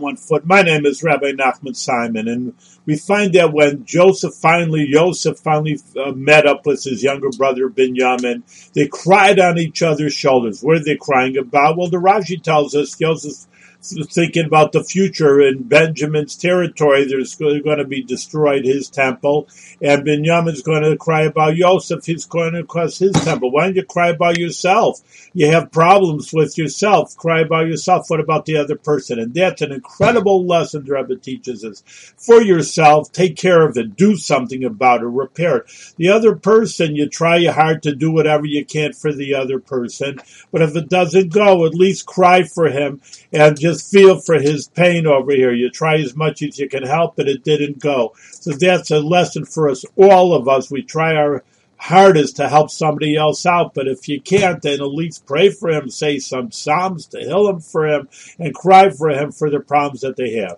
one foot. My name is Rabbi Nachman Simon, and we find that when Joseph finally, Joseph finally uh, met up with his younger brother Binyamin, they cried on each other's shoulders. What are they crying about? Well, the Rashi tells us Joseph thinking about the future in Benjamin's territory. There's going to be destroyed his temple, and Benjamin's going to cry about Yosef. He's going to cause his temple. Why don't you cry about yourself? You have problems with yourself. Cry about yourself. What about the other person? And that's an incredible lesson the Rebbe teaches us. For yourself, take care of it. Do something about it. Repair it. The other person, you try your hard to do whatever you can for the other person. But if it doesn't go, at least cry for him and just just feel for his pain over here. You try as much as you can help, but it didn't go. So that's a lesson for us, all of us. We try our hardest to help somebody else out, but if you can't, then at least pray for him, say some psalms to heal him for him, and cry for him for the problems that they have.